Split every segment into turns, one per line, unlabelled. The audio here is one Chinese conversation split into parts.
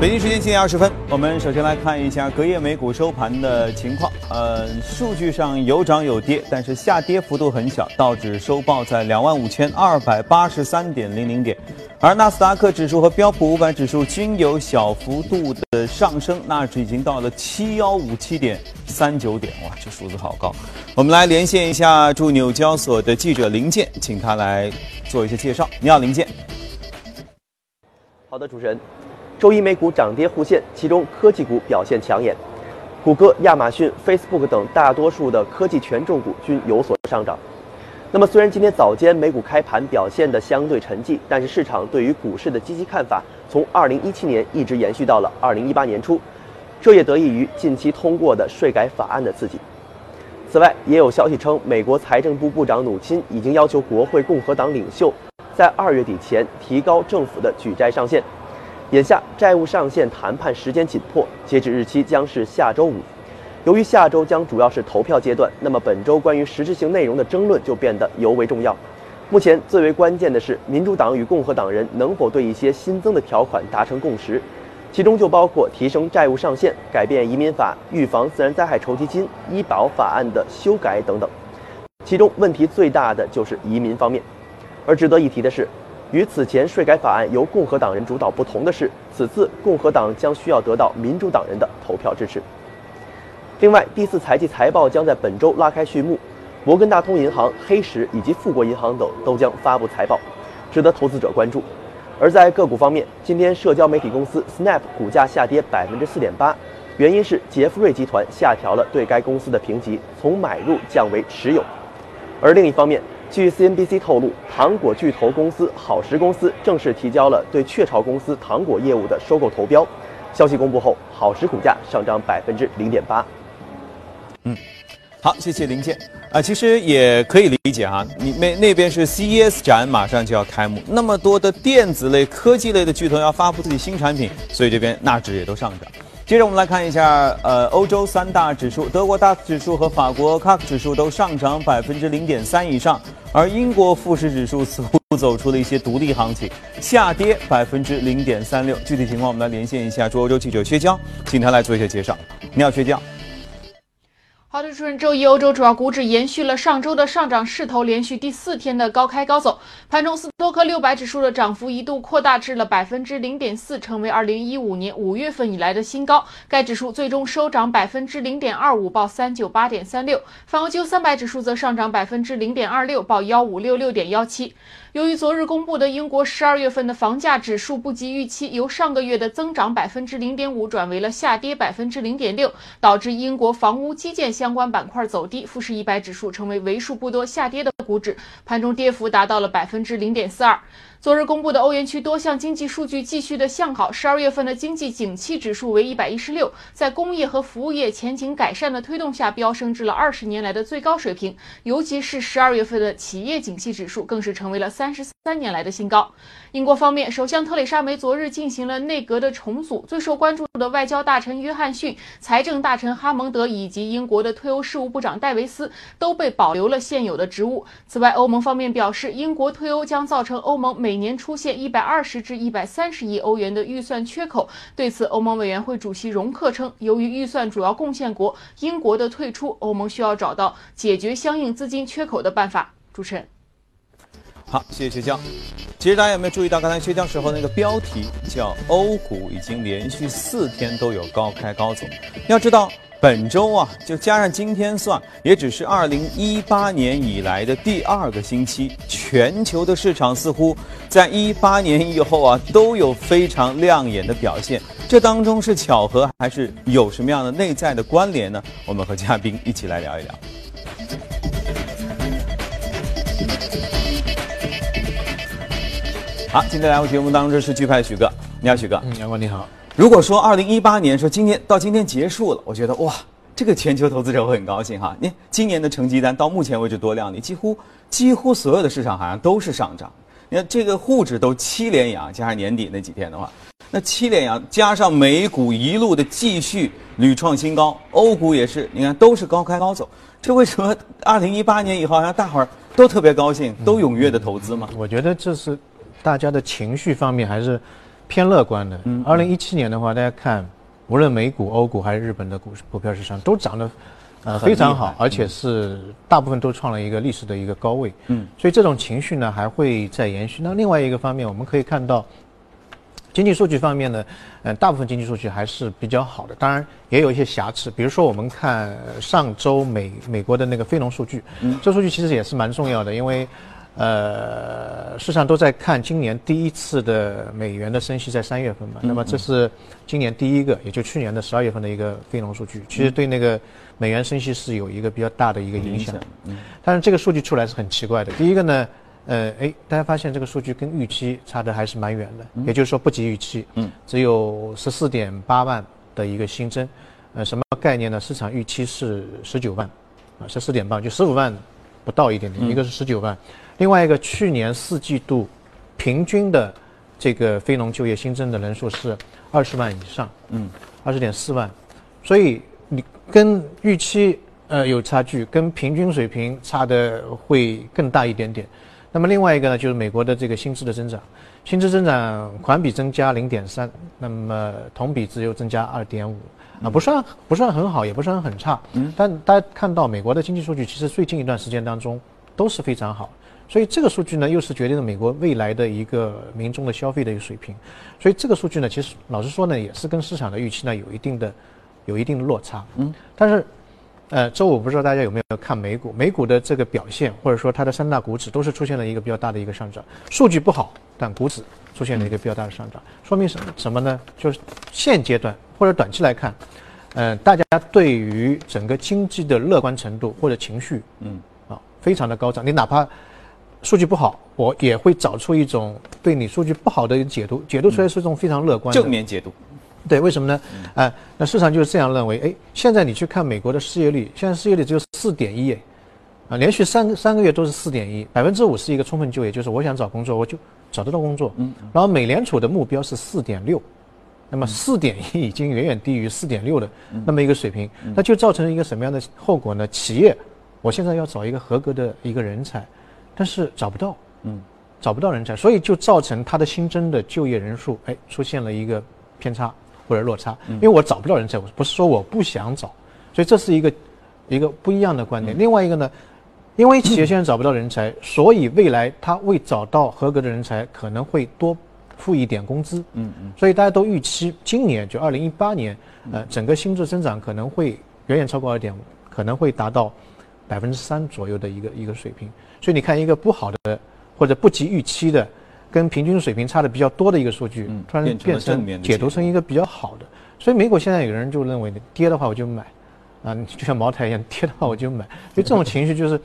北京时间七点二十分，我们首先来看一下隔夜美股收盘的情况。呃，数据上有涨有跌，但是下跌幅度很小，道指收报在两万五千二百八十三点零零点，而纳斯达克指数和标普五百指数均有小幅度的上升，纳指已经到了七幺五七点三九点，哇，这数字好高。我们来连线一下驻纽交所的记者林健，请他来做一些介绍。你好，林健。
好的，主持人。周一美股涨跌互现，其中科技股表现抢眼，谷歌、亚马逊、Facebook 等大多数的科技权重股均有所上涨。那么，虽然今天早间美股开盘表现的相对沉寂，但是市场对于股市的积极看法从2017年一直延续到了2018年初，这也得益于近期通过的税改法案的刺激。此外，也有消息称，美国财政部部长努钦已经要求国会共和党领袖在二月底前提高政府的举债上限。眼下债务上限谈判时间紧迫，截止日期将是下周五。由于下周将主要是投票阶段，那么本周关于实质性内容的争论就变得尤为重要。目前最为关键的是，民主党与共和党人能否对一些新增的条款达成共识，其中就包括提升债务上限、改变移民法、预防自然灾害筹集金、医保法案的修改等等。其中问题最大的就是移民方面，而值得一提的是。与此前税改法案由共和党人主导不同的是，此次共和党将需要得到民主党人的投票支持。另外，第四财季财报将在本周拉开序幕，摩根大通银行、黑石以及富国银行等都将发布财报，值得投资者关注。而在个股方面，今天社交媒体公司 Snap 股价下跌百分之四点八，原因是杰弗瑞集团下调了对该公司的评级，从买入降为持有。而另一方面，据 CNBC 透露，糖果巨头公司好时公司正式提交了对雀巢公司糖果业务的收购投标。消息公布后，好时股价上涨百分之零点八。
嗯，好，谢谢林健。啊，其实也可以理解哈，你那那边是 CES 展马上就要开幕，那么多的电子类、科技类的巨头要发布自己新产品，所以这边纳指也都上涨。接着我们来看一下，呃，欧洲三大指数，德国 DAX 指数和法国 CAC 指数都上涨百分之零点三以上，而英国富时指数似乎走出了一些独立行情，下跌百分之零点三六。具体情况我们来连线一下驻欧洲记者薛江，请他来做一下介绍。你好，薛江。
好的，主持人，周一欧洲主要股指延续了上周的上涨势头，连续第四天的高开高走。盘中斯托克六百指数的涨幅一度扩大至了百分之零点四，成为二零一五年五月份以来的新高。该指数最终收涨百分之零点二五，报三九八点三六。泛欧三百指数则上涨百分之零点二六，报幺五六六点幺七。由于昨日公布的英国十二月份的房价指数不及预期，由上个月的增长百分之零点五转为了下跌百分之零点六，导致英国房屋基建相关板块走低，富时一百指数成为为数不多下跌的股指，盘中跌幅达到了百分之零点四二。昨日公布的欧元区多项经济数据继续的向好，十二月份的经济景气指数为一百一十六，在工业和服务业前景改善的推动下，飙升至了二十年来的最高水平。尤其是十二月份的企业景气指数，更是成为了三十三年来的新高。英国方面，首相特蕾莎梅昨日进行了内阁的重组，最受关注的外交大臣约翰逊、财政大臣哈蒙德以及英国的退欧事务部长戴维斯都被保留了现有的职务。此外，欧盟方面表示，英国退欧将造成欧盟每每年出现一百二十至一百三十亿欧元的预算缺口。对此，欧盟委员会主席容克称，由于预算主要贡献国英国的退出，欧盟需要找到解决相应资金缺口的办法。主持人。
好，谢谢薛江。其实大家有没有注意到，刚才薛江时候那个标题叫“欧股已经连续四天都有高开高走”。要知道，本周啊，就加上今天算，也只是二零一八年以来的第二个星期。全球的市场似乎在一八年以后啊，都有非常亮眼的表现。这当中是巧合，还是有什么样的内在的关联呢？我们和嘉宾一起来聊一聊。好，今天来我节目当中是巨派许哥，你好，许哥。
嗯，杨光你好。
如果说二零一八年说今天到今天结束了，我觉得哇，这个全球投资者会很高兴哈。你看今年的成绩单到目前为止多亮丽，几乎几乎所有的市场好像都是上涨。你看这个沪指都七连阳，加上年底那几天的话，那七连阳加上美股一路的继续屡创新高，欧股也是，你看都是高开高走。这为什么二零一八年以后好像大伙儿都特别高兴，都踊跃的投资嘛？
我觉得这是。大家的情绪方面还是偏乐观的。二零一七年的话，大家看，无论美股、欧股还是日本的股市股票市场，都涨得呃非常好，而且是大部分都创了一个历史的一个高位。嗯，所以这种情绪呢还会再延续。那另外一个方面，我们可以看到。经济数据方面呢，嗯，大部分经济数据还是比较好的，当然也有一些瑕疵。比如说，我们看上周美美国的那个非农数据，这数据其实也是蛮重要的，因为，呃，市场都在看今年第一次的美元的升息在三月份嘛，那么这是今年第一个，也就去年的十二月份的一个非农数据，其实对那个美元升息是有一个比较大的一个影响。嗯，但是这个数据出来是很奇怪的，第一个呢。呃，哎，大家发现这个数据跟预期差的还是蛮远的，也就是说不及预期，嗯，只有十四点八万的一个新增，呃，什么概念呢？市场预期是十九万，啊，十四点八，就十五万不到一点点，一个是十九万，另外一个去年四季度平均的这个非农就业新增的人数是二十万以上，嗯，二十点四万，所以你跟预期呃有差距，跟平均水平差的会更大一点点。那么另外一个呢，就是美国的这个薪资的增长，薪资增长环比增加零点三，那么同比只有增加二点五，啊，不算不算很好，也不算很差。嗯。但大家看到美国的经济数据，其实最近一段时间当中都是非常好，所以这个数据呢，又是决定了美国未来的一个民众的消费的一个水平。所以这个数据呢，其实老实说呢，也是跟市场的预期呢有一定的有一定的落差。嗯。但是。呃，周五不知道大家有没有看美股？美股的这个表现，或者说它的三大股指都是出现了一个比较大的一个上涨。数据不好，但股指出现了一个比较大的上涨，说明什什么呢？就是现阶段或者短期来看，呃，大家对于整个经济的乐观程度或者情绪，嗯，啊，非常的高涨。你哪怕数据不好，我也会找出一种对你数据不好的解读，解读出来是一种非常乐观
正面解读。
对，为什么呢？哎，那市场就是这样认为。哎，现在你去看美国的失业率，现在失业率只有四点一，啊，连续三三个月都是四点一，百分之五是一个充分就业，就是我想找工作我就找得到工作。嗯。然后美联储的目标是四点六，那么四点一已经远远低于四点六的那么一个水平，那就造成一个什么样的后果呢？企业，我现在要找一个合格的一个人才，但是找不到，嗯，找不到人才，所以就造成它的新增的就业人数，哎，出现了一个偏差。或者落差，因为我找不到人才，我不是说我不想找，所以这是一个一个不一样的观点。另外一个呢，因为企业现在找不到人才，所以未来他为找到合格的人才，可能会多付一点工资。嗯嗯。所以大家都预期今年就二零一八年，呃，整个薪资增长可能会远远超过二点五，可能会达到百分之三左右的一个一个水平。所以你看，一个不好的或者不及预期的。跟平均水平差的比较多的一个数据，突然变成解读成一个比较好的，所以美股现在有人就认为跌的话我就买，啊，就像茅台一样，跌的话我就买，所以这种情绪就是，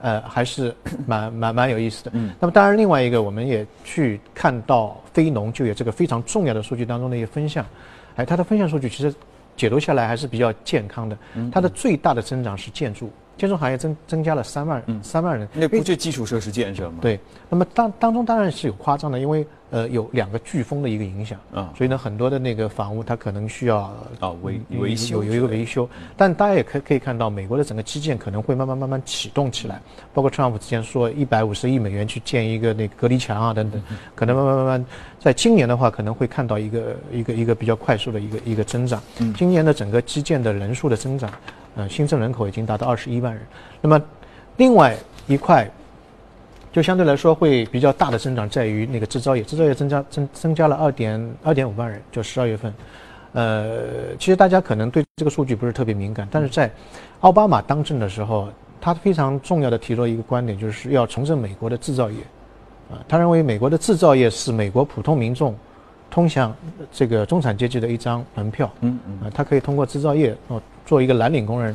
呃，还是蛮蛮蛮有意思的。那么当然另外一个，我们也去看到非农就业这个非常重要的数据当中的一个分项，哎，它的分项数据其实解读下来还是比较健康的，它的最大的增长是建筑。建筑行业增增加了三万，嗯，三万人，
那不就基础设施建设吗？
对，那么当当中当然是有夸张的，因为呃有两个飓风的一个影响。啊，所以呢很多的那个房屋它可能需要
啊维维修
有有一个维修，但大家也可可以看到美国的整个基建可能会慢慢慢慢启动起来，包括特朗普之前说一百五十亿美元去建一个那个隔离墙啊等等，可能慢慢慢慢在今年的话可能会看到一个一个一个比较快速的一个一个增长，今年的整个基建的人数的增长。呃，新增人口已经达到二十一万人。那么，另外一块就相对来说会比较大的增长，在于那个制造业，制造业增加增增加了二点二点五万人，就十二月份。呃，其实大家可能对这个数据不是特别敏感，但是在奥巴马当政的时候，他非常重要的提出了一个观点，就是要重振美国的制造业。啊，他认为美国的制造业是美国普通民众通向这个中产阶级的一张门票。嗯嗯。啊，他可以通过制造业哦。做一个蓝领工人，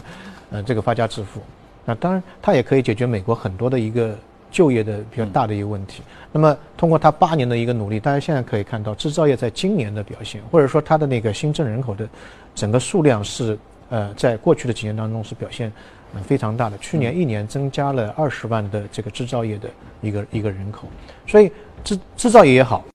呃，这个发家致富，那当然他也可以解决美国很多的一个就业的比较大的一个问题。那么通过他八年的一个努力，大家现在可以看到制造业在今年的表现，或者说它的那个新增人口的整个数量是呃，在过去的几年当中是表现呃非常大的。去年一年增加了二十万的这个制造业的一个一个人口，所以制制造业也好，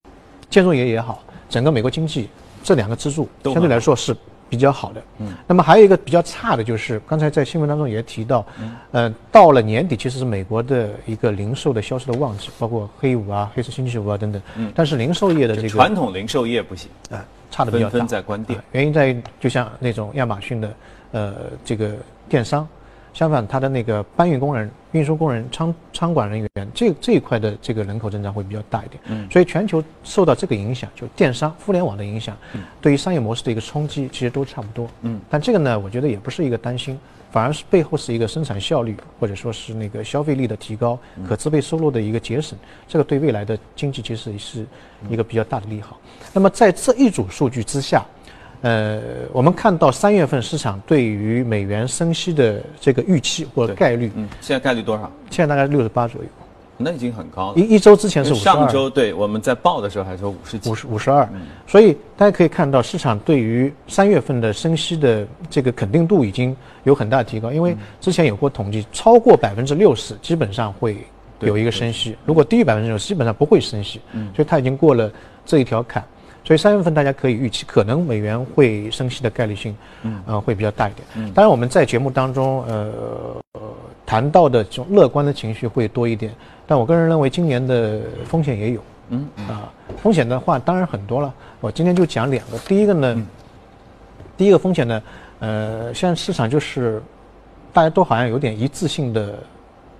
建筑业也好，整个美国经济这两个支柱相对来说是。比比较好的。嗯，那么还有一个比较差的就是刚才在新闻当中也提到，呃，到了年底其实是美国的一个零售的销售的旺季，包括黑五啊、黑色星期五啊等等。嗯，但是零售业的这个
传统零售业不行，
啊，差的比较大，
纷纷在关店。
原因在于，就像那种亚马逊的，呃，这个电商。相反，它的那个搬运工人、运输工人、仓仓管人员，这这一块的这个人口增长会比较大一点。嗯，所以全球受到这个影响，就电商、互联网的影响，对于商业模式的一个冲击，其实都差不多。嗯，但这个呢，我觉得也不是一个担心，反而是背后是一个生产效率或者说是那个消费力的提高、可支配收入的一个节省，这个对未来的经济其实是一个比较大的利好。那么在这一组数据之下。呃，我们看到三月份市场对于美元升息的这个预期或者概率，嗯，
现在概率多少？
现在大概六十八左右，
那已经很高了。
一一周之前是五十
二，上周对我们在报的时候还说五十几，
五十五十二。所以大家可以看到，市场对于三月份的升息的这个肯定度已经有很大提高，因为之前有过统计，超过百分之六十基本上会有一个升息，如果低于百分之六十基本上不会升息，嗯，所以它已经过了这一条坎。所以三月份大家可以预期，可能美元会升息的概率性，嗯，呃，会比较大一点。嗯，当然我们在节目当中，呃，谈到的这种乐观的情绪会多一点。但我个人认为，今年的风险也有。嗯，啊，风险的话当然很多了。我今天就讲两个。第一个呢，第一个风险呢，呃，现在市场就是大家都好像有点一致性的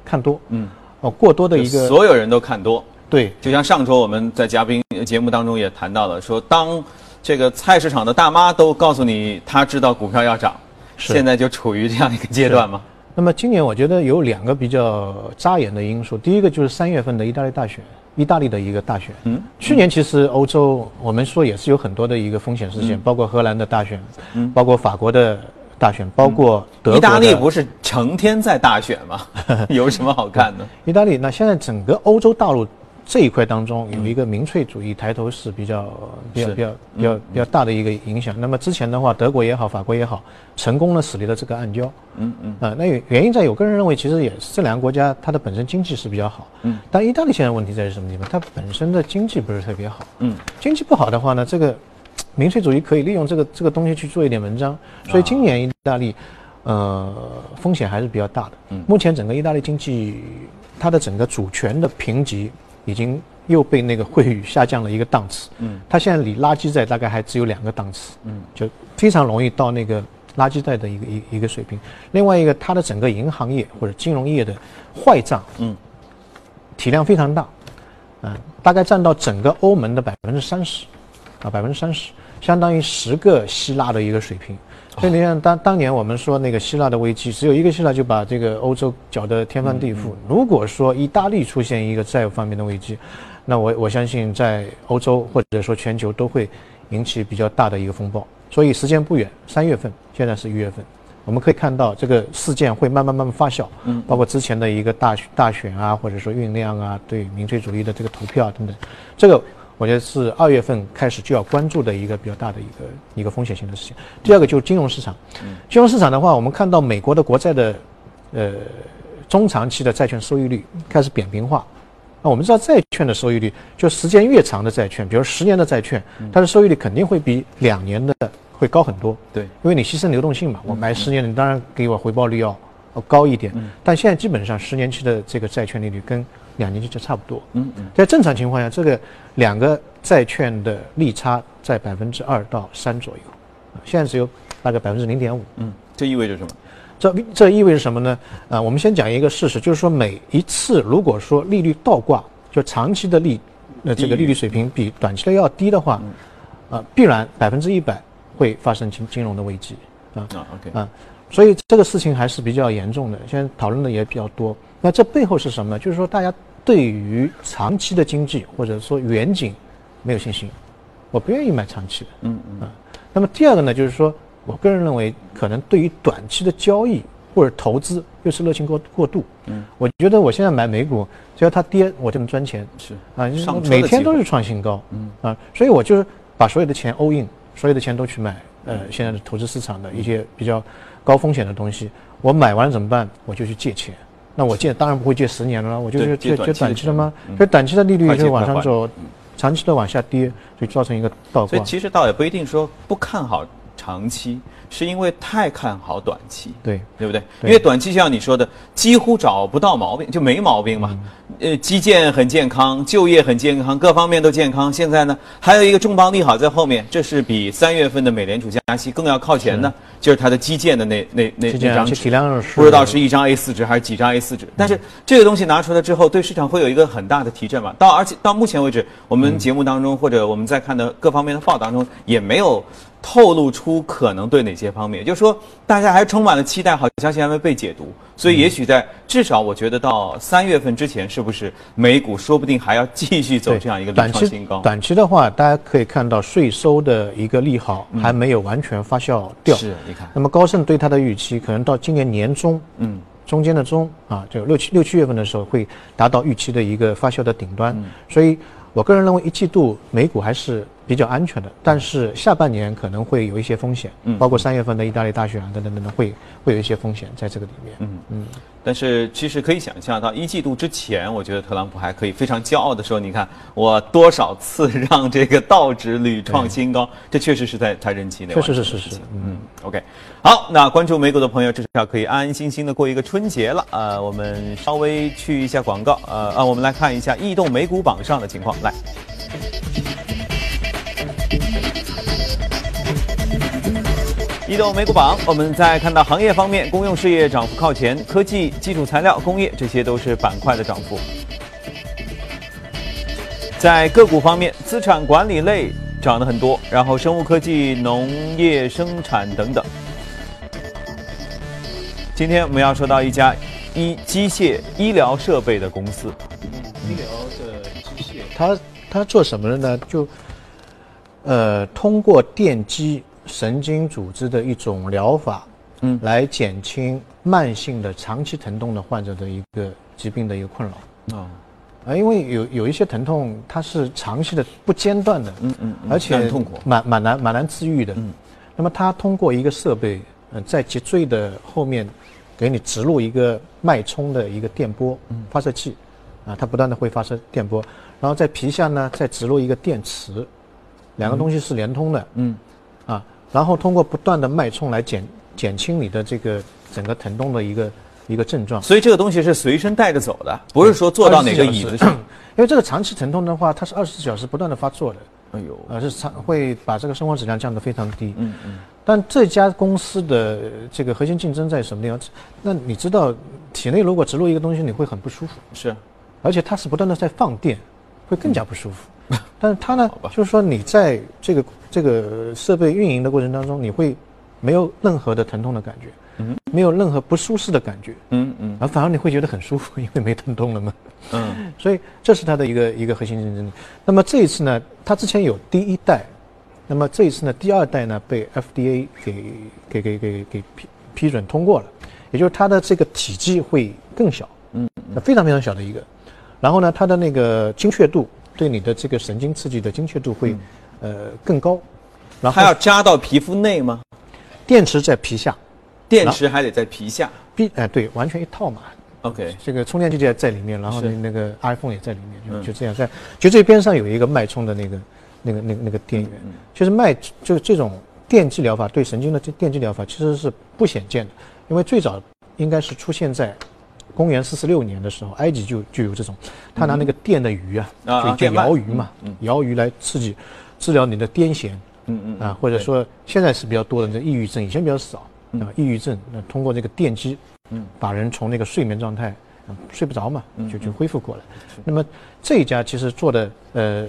看多。嗯，哦，过多的一个，
所有人都看多。
对，
就像上周我们在嘉宾节目当中也谈到了，说当这个菜市场的大妈都告诉你，她知道股票要涨，现在就处于这样一个阶段吗？
那么今年我觉得有两个比较扎眼的因素，第一个就是三月份的意大利大选，意大利的一个大选。嗯，去年其实欧洲我们说也是有很多的一个风险事件，包括荷兰的大选，嗯，包括法国的大选，包括德。
意大利不是成天在大选吗？有什么好看的？
意大利那现在整个欧洲大陆。这一块当中有一个民粹主义抬头是比较比较比较比较比较大的一个影响。那么之前的话，德国也好，法国也好，成功的驶离了这个暗礁。嗯嗯。啊，那原因在，有个人认为，其实也是这两个国家它的本身经济是比较好。嗯。但意大利现在问题在于什么地方？它本身的经济不是特别好。嗯。经济不好的话呢，这个民粹主义可以利用这个这个东西去做一点文章。所以今年意大利，呃，风险还是比较大的。嗯。目前整个意大利经济，它的整个主权的评级。已经又被那个惠誉下降了一个档次，嗯，它现在离垃圾债大概还只有两个档次，嗯，就非常容易到那个垃圾债的一个一一个水平。另外一个，它的整个银行业或者金融业的坏账，嗯，体量非常大，嗯，大概占到整个欧盟的百分之三十，啊，百分之三十，相当于十个希腊的一个水平。所以你看，当当年我们说那个希腊的危机，只有一个希腊就把这个欧洲搅得天翻地覆。如果说意大利出现一个债务方面的危机，那我我相信在欧洲或者说全球都会引起比较大的一个风暴。所以时间不远，三月份，现在是一月份，我们可以看到这个事件会慢慢慢慢发酵。嗯，包括之前的一个大大选啊，或者说酝酿啊，对民粹主义的这个投票等等，这个。我觉得是二月份开始就要关注的一个比较大的一个一个风险性的事情。第二个就是金融市场，金融市场的话，我们看到美国的国债的，呃，中长期的债券收益率开始扁平化。那我们知道债券的收益率，就时间越长的债券，比如十年的债券，它的收益率肯定会比两年的会高很多。
对，
因为你牺牲流动性嘛，我买十年的，你当然给我回报率要要高一点。但现在基本上十年期的这个债券利率跟两年期就差不多。嗯嗯，在正常情况下，这个两个债券的利差在百分之二到三左右，现在只有大概百分之零点五。
嗯，这意味着什么？
这这意味着什么呢？啊，我们先讲一个事实，就是说每一次如果说利率倒挂，就长期的利，那这个利率水平比短期的要低的话，啊，必然百分之一百会发生金金融的危机。
啊，OK，啊，
所以这个事情还是比较严重的，现在讨论的也比较多。那这背后是什么呢？就是说，大家对于长期的经济或者说远景没有信心，我不愿意买长期的。嗯嗯。啊，那么第二个呢，就是说我个人认为，可能对于短期的交易或者投资又是热情过过度。嗯。我觉得我现在买美股，只要它跌，我就能赚钱。
是。
啊，每天都是创新高。嗯。啊，所以我就是把所有的钱 all in，所有的钱都去买呃现在的投资市场的一些比较高风险的东西。我买完了怎么办？我就去借钱。那我借当然不会借十年了，我就是借借短期的吗？所以短期的利率就往上走，长期的往下跌，就造成一个倒挂。
所以其实倒也不一定说不看好长期，是因为太看好短期。
对
对不对？
对
因为短期像你说的，几乎找不到毛病，就没毛病嘛。
嗯
呃，基建很健康，就业很健康，各方面都健康。现在呢，还有一个重磅利好在后面，这是比三月份的美联储加息更要靠前的，就是它的基建的那那那
基建而且
那张纸
体量是
不知道是一张 A 四纸还是几张 A 四纸。但是这个东西拿出来之后，对市场会有一个很大的提振嘛。到而且到目前为止，我们节目当中或者我们在看的各方面的报道当中，也没有透露出可能对哪些方面，也就是说，大家还充满了期待，好消息还没被解读，所以也许在至少我觉得到三月份之前，是不是美股说不定还要继续走这样一个历
短期
创新高？
短期的话，大家可以看到税收的一个利好还没有完全发酵掉。
是，你看，
那么高盛对它的预期，可能到今年年中，
嗯，
中间的中啊，就六七六七月份的时候会达到预期的一个发酵的顶端。
嗯
所以，我个人认为一季度美股还是比较安全的，但是下半年可能会有一些风险，
嗯
包括三月份的意大利大选啊等等等等，会会有一些风险在这个里面。
嗯嗯，但是其实可以想象到一季度之前，我觉得特朗普还可以非常骄傲的说：“你看我多少次让这个道指屡创新高，这确实是在他任期内
确实是是是
的事情。”嗯，OK，好，那关注美股的朋友至少可以安安心心的过一个春节了。呃，我们稍微去一下广告，呃啊，我们来看一下异动美股榜上的情况，来。移动美股榜，我们再看到行业方面，公用事业涨幅靠前，科技、基础材料、工业这些都是板块的涨幅。在个股方面，资产管理类涨得很多，然后生物科技、农业生产等等。今天我们要说到一家医机械医疗设备的公司，
医疗的机械，它它做什么的呢？就呃，通过电机神经组织的一种疗法，
嗯。
来减轻慢性的长期疼痛的患者的一个疾病的一个困扰。
哦，
啊，因为有有一些疼痛，它是长期的不间断的，
嗯嗯嗯。
而且
很痛苦。
蛮蛮难蛮难治愈的。
嗯。
那么它通过一个设备，呃，在脊椎的后面给你植入一个脉冲的一个电波发射器，啊，它不断的会发射电波，然后在皮下呢再植入一个电池，两个东西是连通的，
嗯。
啊，然后通过不断的脉冲来减减轻你的这个整个疼痛的一个一个症状。
所以这个东西是随身带着走的，不是说坐到哪个椅子上。
因为这个长期疼痛的话，它是二十四小时不断的发作的，
哎呦，
呃，是长会把这个生活质量降得非常低。
嗯嗯，
但这家公司的呃这个核心竞争在什么地方？那你知道，体内如果植入一个东西，你会很不舒服，
是，
而且它是不断的在放电，会更加不舒服。但是它呢，就是说你在这个这个设备运营的过程当中，你会没有任何的疼痛的感觉，
嗯。
没有任何不舒适的感觉，
嗯嗯。
而反而你会觉得很舒服，因为没疼痛了嘛。
嗯。
所以这是它的一个一个核心竞争力。那么这一次呢，它之前有第一代，那么这一次呢，第二代呢被 FDA 给给给给给批批准通过了，也就是它的这个体积会更小，
嗯
那非常非常小的一个，然后呢，它的那个精确度对你的这个神经刺激的精确度会、呃更高，然后
它要加到皮肤内吗？
电池在皮下，
电池还得在皮下。
必哎、对，完全一套嘛
，OK，
这个充电器在在里面，然后
是。
那那个 iPhone 也在里面，
嗯。
就就这样在，就这边上有一个脉冲的那个那个那个那个电源，
嗯
其实脉就是这种电击疗法对神经的这电击疗法其实是不显见的，因为最早应该是出现在公元四十六年的时候，埃及就就有这种，他拿那个电的鱼啊，就就
电鳗。
摇鱼嘛，摇鱼来刺激治疗你的癫痫。
嗯嗯
啊，或者说现在是比较多的这抑郁症，以前比较少
嗯。
啊，抑郁症那通过这个电击，
嗯，
把人从那个睡眠状态，嗯睡不着嘛，就就
嗯。
恢复过来。那么这一家其实做的呃，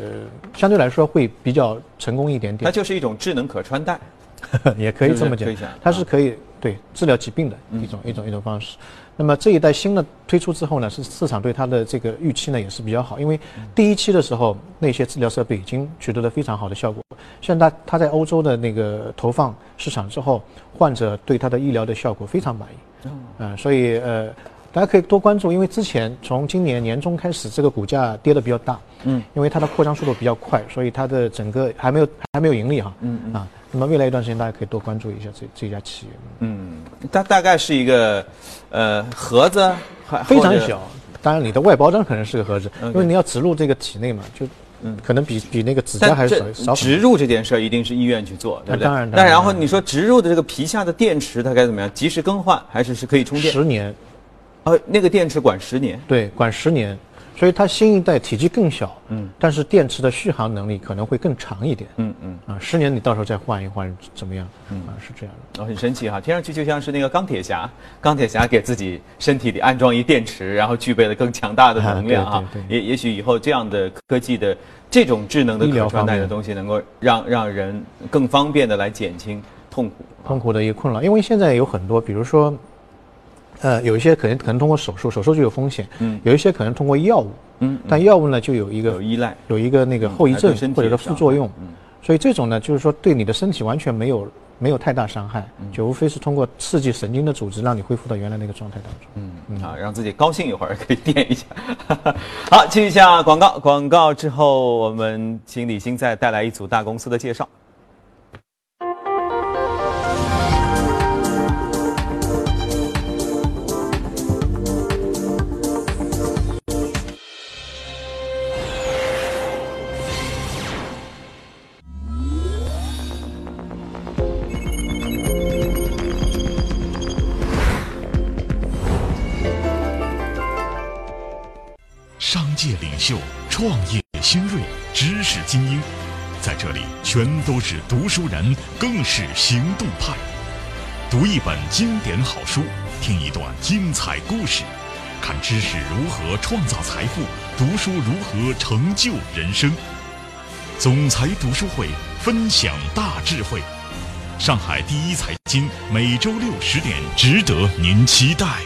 相对来说会比较成功一点点，
它就是一种智能可穿戴。
也可以这么讲，它是可以对治疗疾病的一种一种一种方式。那么这一代新的推出之后呢，是市场对它的这个预期呢也是比较好，因为第一期的时候那些治疗设备已经取得了非常好的效果。现在它它在欧洲的那个投放市场之后，患者对它的医疗的效果非常满意。嗯、所以呃，大家可以多关注，因为之前从今年年中开始，这个股价跌得比较大。
嗯，
因为它的扩张速度比较快，所以它的整个还没有还没有盈利哈。
嗯嗯
啊，那么未来一段时间大家可以多关注一下这这家企业，
嗯，它大概是一个呃盒子，还
非常小。当然，你的外包装可能是个盒子因为你要植入这个体内嘛，就可能比比那个指甲还是少少。
植入这件事儿一定是医院去做，对不对？
当然。
那然后你说植入的这个皮下的电池它该怎么样？及时更换还是是可以充电？
十年。
呃，那个电池管十年？
对，管十年。所以它新一代体积更小，嗯，但是电池的续航能力可能会更长一点，嗯嗯。啊，十年你到时候再换一换怎么样？嗯。啊，是这样的，
哦，很神奇哈，听上去就像是那个钢铁侠，钢铁侠给自己身体里安装一电池，然后具备了更强大的能量 啊，也也许以后这样的科技的这种智能的可穿戴的东西，能够让让人更方便的来减轻痛苦
痛苦的一个困扰，因为现在有很多，比如说。呃，有一些可能可能通过手术，手术就有风险。嗯，有一些可能通过药物。嗯，但药物呢就有一个
有依赖，
有一个那个后遗症或者是副作用。嗯，所以这种呢，就是说对你的身体完全没有没有太大伤害，就无非是通过刺激神经的组织，让你恢复到原来那个状态当中。嗯
嗯，啊，让自己高兴一会儿可以垫一下。好，接一下广告，广告之后我们请李欣再带来一组大公司的介绍。
界领袖创业新锐，知识精英，在这里全都是读书人，更是行动派。读一本经典好书，听一段精彩故事，看知识如何创造财富，读书如何成就人生。总裁读书会分享大智慧，上海第一财经每周六十点，值得您期待。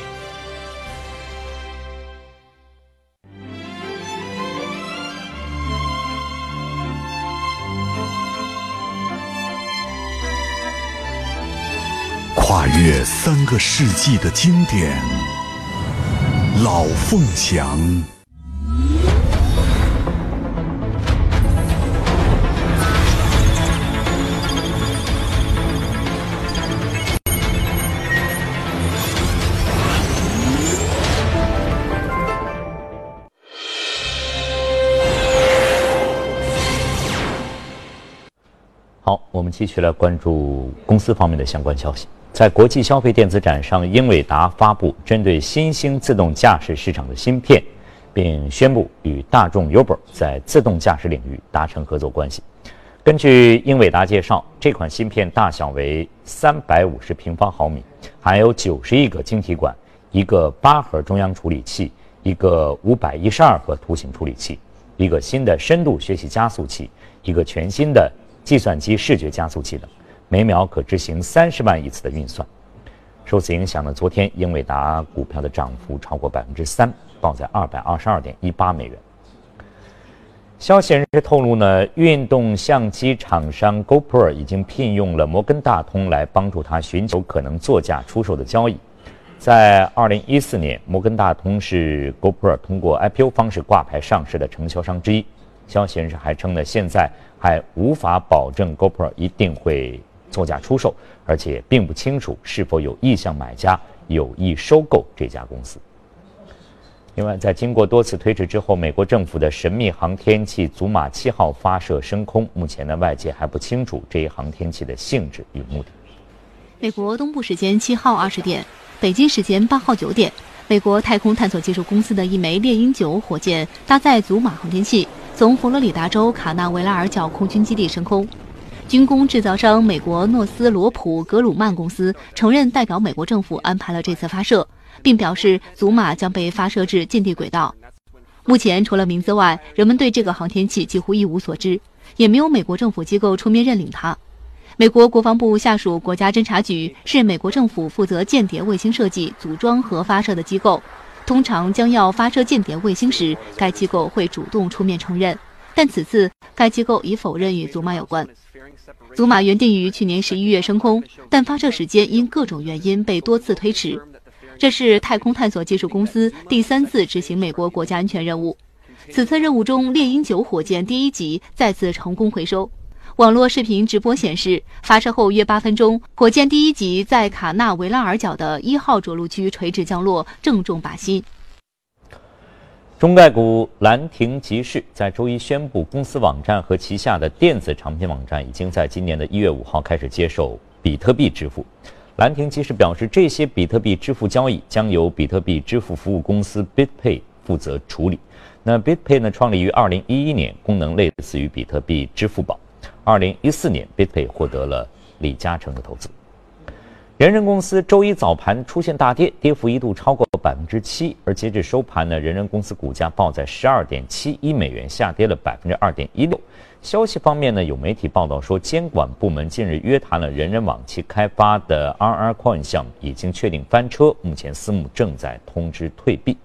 三个世纪的经典，《老凤祥》。
好，我们继续来关注公司方面的相关消息。在国际消费电子展上，英伟达发布针对新兴自动驾驶市场的芯片，并宣布与大众 Uber 在自动驾驶领域达成合作关系。根据英伟达介绍，这款芯片大小为三百五十平方毫米，含有九十亿个晶体管，一个八核中央处理器，一个五百一十二核图形处理器，一个新的深度学习加速器，一个全新的计算机视觉加速器等。每秒可执行三十万亿次的运算。受此影响呢，昨天英伟达股票的涨幅超过百分之三，报在二百二十二点一八美元。消息人士透露呢，运动相机厂商 GoPro 已经聘用了摩根大通来帮助他寻求可能作价出售的交易。在二零一四年，摩根大通是 GoPro 通过 IPO 方式挂牌上市的承销商之一。消息人士还称呢，现在还无法保证 GoPro 一定会。作价出售，而且并不清楚是否有意向买家有意收购这家公司。另外，在经过多次推迟之后，美国政府的神秘航天器“祖马七号”发射升空。目前呢，外界还不清楚这一航天器的性质与目的。
美国东部时间七号二十点，北京时间八号九点，美国太空探索技术公司的一枚猎鹰九火箭搭载“祖马”航天器，从佛罗里达州卡纳维拉尔角空军基地升空。军工制造商美国诺斯罗普格鲁曼公司承认，代表美国政府安排了这次发射，并表示祖马将被发射至近地轨道。目前，除了名字外，人们对这个航天器几乎一无所知，也没有美国政府机构出面认领它。美国国防部下属国家侦察局是美国政府负责间谍卫星设计、组装和发射的机构，通常将要发射间谍卫星时，该机构会主动出面承认。但此次该机构已否认与祖马有关。祖马原定于去年十一月升空，但发射时间因各种原因被多次推迟。这是太空探索技术公司第三次执行美国国家安全任务。此次任务中，猎鹰九火箭第一级再次成功回收。网络视频直播显示，发射后约八分钟，火箭第一级在卡纳维拉尔角的一号着陆区垂直降落，正中靶心。
中概股兰亭集市在周一宣布，公司网站和旗下的电子产品网站已经在今年的一月五号开始接受比特币支付。兰亭集市表示，这些比特币支付交易将由比特币支付服务公司 BitPay 负责处理。那 BitPay 呢，创立于二零一一年，功能类似于比特币支付宝。二零一四年，BitPay 获得了李嘉诚的投资。人人公司周一早盘出现大跌，跌幅一度超过百分之七，而截至收盘呢，人人公司股价报在十二点七一美元，下跌了百分之二点一六。消息方面呢，有媒体报道说，监管部门近日约谈了人人网其开发的 RR Coin 项目，已经确定翻车，目前私募正在通知退币。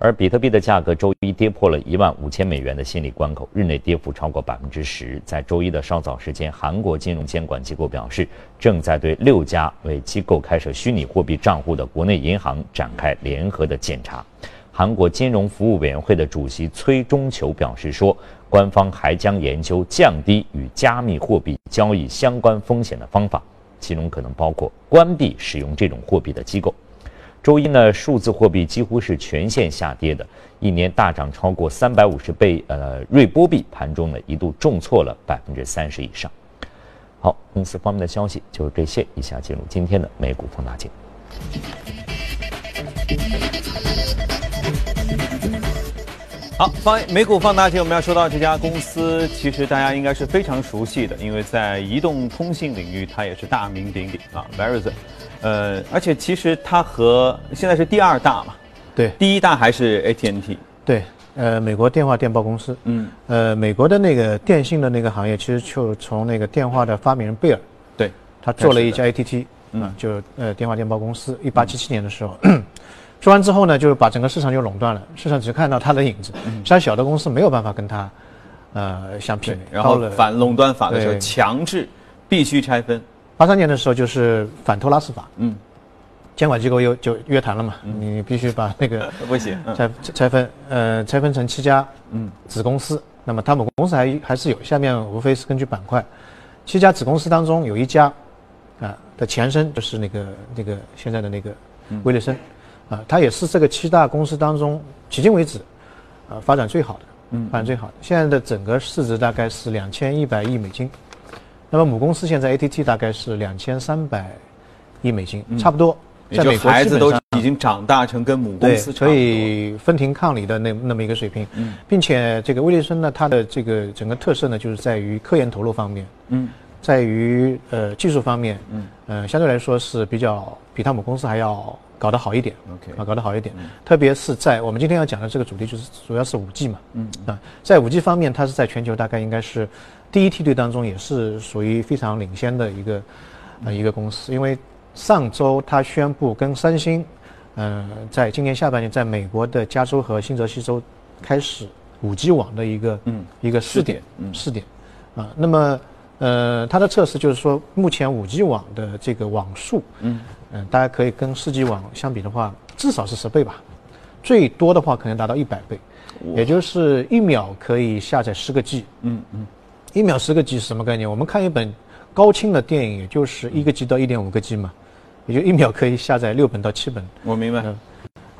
而比特币的价格周一跌破了一万五千美元的心理关口，日内跌幅超过百分之十。在周一的稍早时间，韩国金融监管机构表示，正在对六家为机构开设虚拟货币账户的国内银行展开联合的检查。韩国金融服务委员会的主席崔中求表示说，官方还将研究降低与加密货币交易相关风险的方法，其中可能包括关闭使用这种货币的机构。周一呢，数字货币几乎是全线下跌的，一年大涨超过三百五十倍。呃，瑞波币盘中呢一度重挫了百分之三十以上。好，公司方面的消息就是这些。以下进入今天的美股放大镜。
好，放美股放大镜，我们要说到这家公司，其实大家应该是非常熟悉的，因为在移动通信领域，它也是大名鼎鼎啊，Verizon。呃，而且其实它和现在是第二大嘛，
对，
第一大还是 AT&T，
对，呃，美国电话电报公司，嗯，呃，美国的那个电信的那个行业，其实就从那个电话的发明人贝尔，
对，
他做了一家 AT&T，嗯，就呃电话电报公司，一八七七年的时候，做完之后呢，就是把整个市场就垄断了，市场只看到它的影子，其他小的公司没有办法跟它，呃，相媲美，
然后反垄断法的时候强制必须拆分。
八三年的时候就是反托拉斯法，嗯，监管机构又就约谈了嘛，你必须把那个
不行。
拆拆分，呃，拆分成七家嗯。子公司，那么他们公司还还是有，下面无非是根据板块，七家子公司当中有一家啊的前身就是那个那个现在的那个威利森，啊，它也是这个七大公司当中迄今为止啊发展最好的，嗯，发展最好的，现在的整个市值大概是两千一百亿美金。那么母公司现在 ATT 大概是两千三百亿美金，差不多。
在美国，孩子都已经长大成跟母公司
可以分庭抗礼的那那么一个水平，并且这个威利森呢，它的这个整个特色呢，就是在于科研投入方面，嗯，在于呃技术方面，嗯，呃相对来说是比较比它母公司还要搞得好一点
，OK。
啊，搞得好一点。特别是在我们今天要讲的这个主题，就是主要是五 G 嘛，嗯。啊，在五 G 方面，它是在全球大概应该是。第一梯队当中也是属于非常领先的一个呃一个公司，因为上周它宣布跟三星，嗯，在今年下半年在美国的加州和新泽西州开始五 G 网的一个嗯。一个试点试点。啊，那么呃它的测试就是说目前五 G 网的这个网速嗯嗯大家可以跟四 G 网相比的话至少是十倍吧，最多的话可能达到一百倍，也就是一秒可以下载十个 G 嗯嗯。一秒十个 G 是什么概念？我们看一本高清的电影，也就是一个 G 到一点五个 G 嘛，也就一秒可以下载六本到七本。
我明白。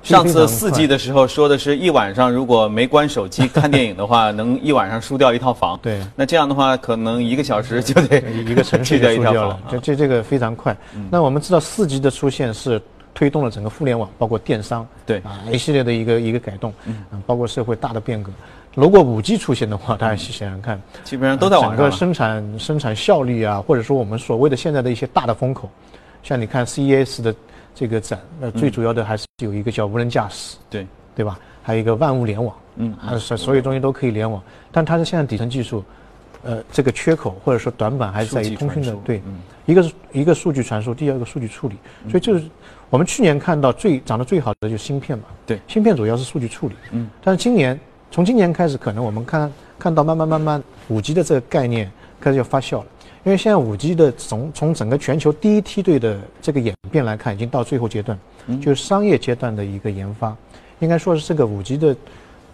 上次四 G 的时候说的是一晚上如果没关手机看电影的话，能一晚上输掉一套房。
对。
那这样的话，可能一 个小时就得
一个城市就输掉了。这这这个非常快。那我们知道四 G 的出现是推动了整个互联网，包括电商，
对
啊一系列的一个一个改动，嗯，包括社会大的变革。如果五 G 出现的话，大家想想看，
基本上都在
整个生产生产效率啊，或者说我们所谓的现在的一些大的风口，像你看 CES 的这个展，那最主要的还是有一个叫无人驾驶，
对。
对吧？还有一个万物联网，嗯，啊，所所有东西都可以联网，但它的现在底层技术，呃，这个缺口或者说短板还是在于通讯的，对，一个是一个数据传输，第二个数据处理，所以就是我们去年看到最涨得最好的就是芯片嘛，
对，
芯片主要是数据处理，嗯，但是今年。从今年开始，可能我们看看到慢慢慢慢，五 G 的这个概念开始要发酵了。因为现在五 G 的从从整个全球第一梯队的这个演变来看，已经到最后阶段，就是商业阶段的一个研发，应该说是这个五 G 的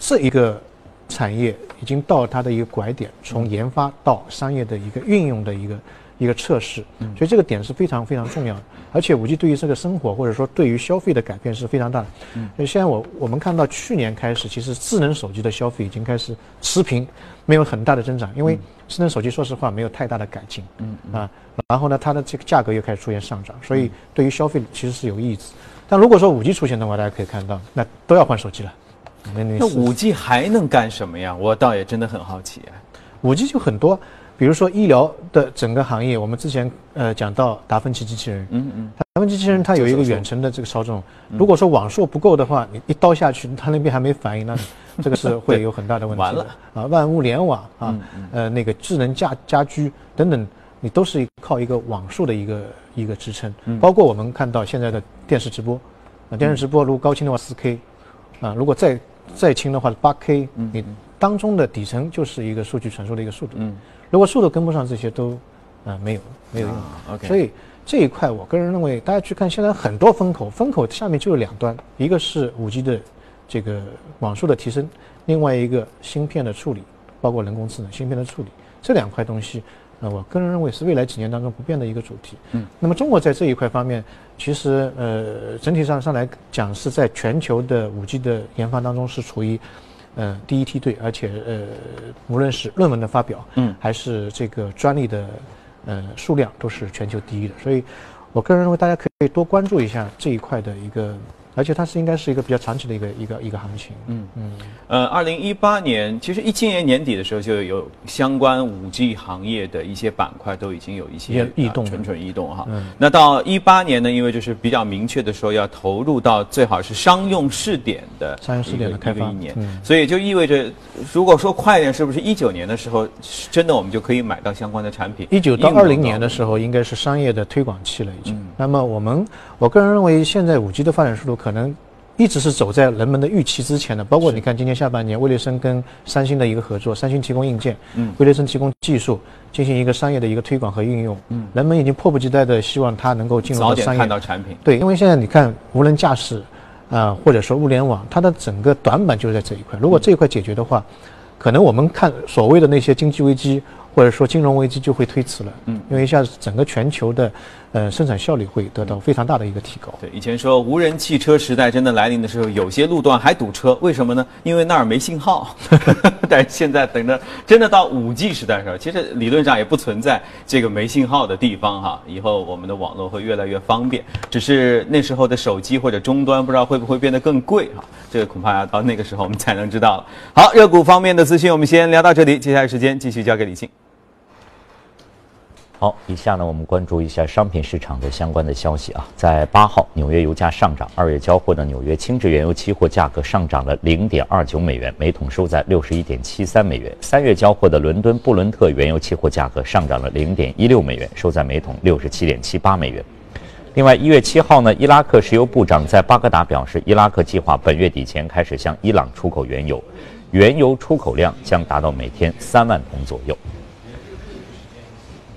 这一个产业已经到它的一个拐点，从研发到商业的一个运用的一个一个测试，所以这个点是非常非常重要的。而且五 G 对于这个生活或者说对于消费的改变是非常大的。所以现在我我们看到去年开始，其实智能手机的消费已经开始持平，没有很大的增长，因为智能手机说实话没有太大的改进。嗯啊，然后呢，它的这个价格又开始出现上涨，所以对于消费其实是有益。但如果说五 G 出现的话，大家可以看到，那都要换手机了。
那五 G 还能干什么呀？我倒也真的很好奇。
五 G 就很多。比如说医疗的整个行业，我们之前呃讲到达芬奇机器人，嗯嗯，达芬奇机器人它有一个远程的这个操纵，如果说网速不够的话，你一刀下去，它那边还没反应，那这个是会有很大的问题。
完了。
啊，万物联网啊，呃那个智能家家居等等，你都是靠一个网速的一个一个支撑。包括我们看到现在的电视直播，啊电视直播如果高清的话四 K，啊如果再再轻的话八 K，你当中的底层就是一个数据传输的一个速度。嗯。如果速度跟不上，这些都，啊，没有没有用。
OK，
所以这一块，我个人认为，大家去看现在很多风口，风口下面就有两端，一个是五 G 的这个网速的提升，另外一个芯片的处理，包括人工智能芯片的处理，这两块东西，呃，我个人认为是未来几年当中不变的一个主题。嗯，那么中国在这一块方面，其实呃，整体上上来讲是在全球的五 G 的研发当中是处于。呃，第一梯队，而且呃，无论是论文的发表，嗯，还是这个专利的，呃，数量都是全球第一的，所以，我个人认为大家可以多关注一下这一块的一个。而且它是应该是一个比较长期的一个一个一个行情。嗯
嗯。呃，二零一八年，其实一七年年底的时候就有相关五 G 行业的一些板块都已经有一些
异动，
蠢蠢欲动哈。嗯。那到一八年呢，因为就是比较明确的说要投入到最好是商用试点的
商用试点的开发
一年，所以就意味着，如果说快一点，是不是一九年的时候，真的我们就可以买到相关的产品？
一九到二零年的时候，应该是商业的推广期了已经。那么我们，我个人认为，现在五 G 的发展速度。可能一直是走在人们的预期之前的，包括你看今年下半年，威立森跟三星的一个合作，三星提供硬件，嗯，魏立生提供技术，进行一个商业的一个推广和应用，嗯，人们已经迫不及待的希望它能够进入到商业
看到产品，
对，因为现在你看无人驾驶，啊，或者说物联网，它的整个短板就是在这一块，如果这一块解决的话，可能我们看所谓的那些经济危机。或者说金融危机就会推迟了，嗯，因为一下子整个全球的，呃，生产效率会得到非常大的一个提高。
对，以前说无人汽车时代真的来临的时候，有些路段还堵车，为什么呢？因为那儿没信号。但是现在等着真的到五 G 时代的时候，其实理论上也不存在这个没信号的地方哈。以后我们的网络会越来越方便，只是那时候的手机或者终端不知道会不会变得更贵哈。这个恐怕要到那个时候我们才能知道了。好，热股方面的资讯我们先聊到这里，接下来时间继续交给李静。
好，以下呢，我们关注一下商品市场的相关的消息啊。在八号，纽约油价上涨，二月交货的纽约轻质原油期货价格上涨了零点二九美元，每桶收在六十一点七三美元。三月交货的伦敦布伦特原油期货价格上涨了零点一六美元，收在每桶六十七点七八美元。另外，一月七号呢，伊拉克石油部长在巴格达表示，伊拉克计划本月底前开始向伊朗出口原油，原油出口量将达到每天三万桶左右。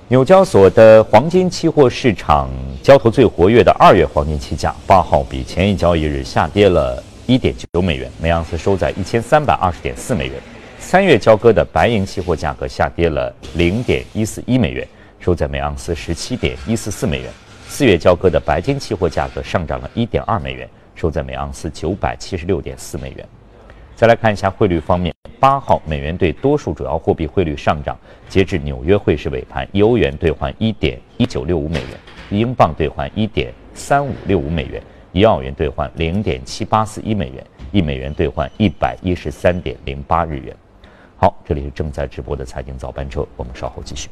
纽交所的黄金期货市场交投最活跃的二月黄金期价，八号比前一交易日下跌了一点九美元，每盎司收在一千三百二十点四美元。三月交割的白银期货价格下跌了零点一四一美元，收在每盎司十七点一四四美元。四月交割的白金期货价格上涨了一点二美元，收在每盎司九百七十六点四美元。再来看一下汇率方面，八号美元对多数主要货币汇率上涨。截至纽约汇市尾盘，一欧元兑换一点一九六五美元，英镑兑换一点三五六五美元，一澳元兑换零点七八四一美元，一美元兑换一百一十三点零八日元。好，这里是正在直播的财经早班车，我们稍后继续。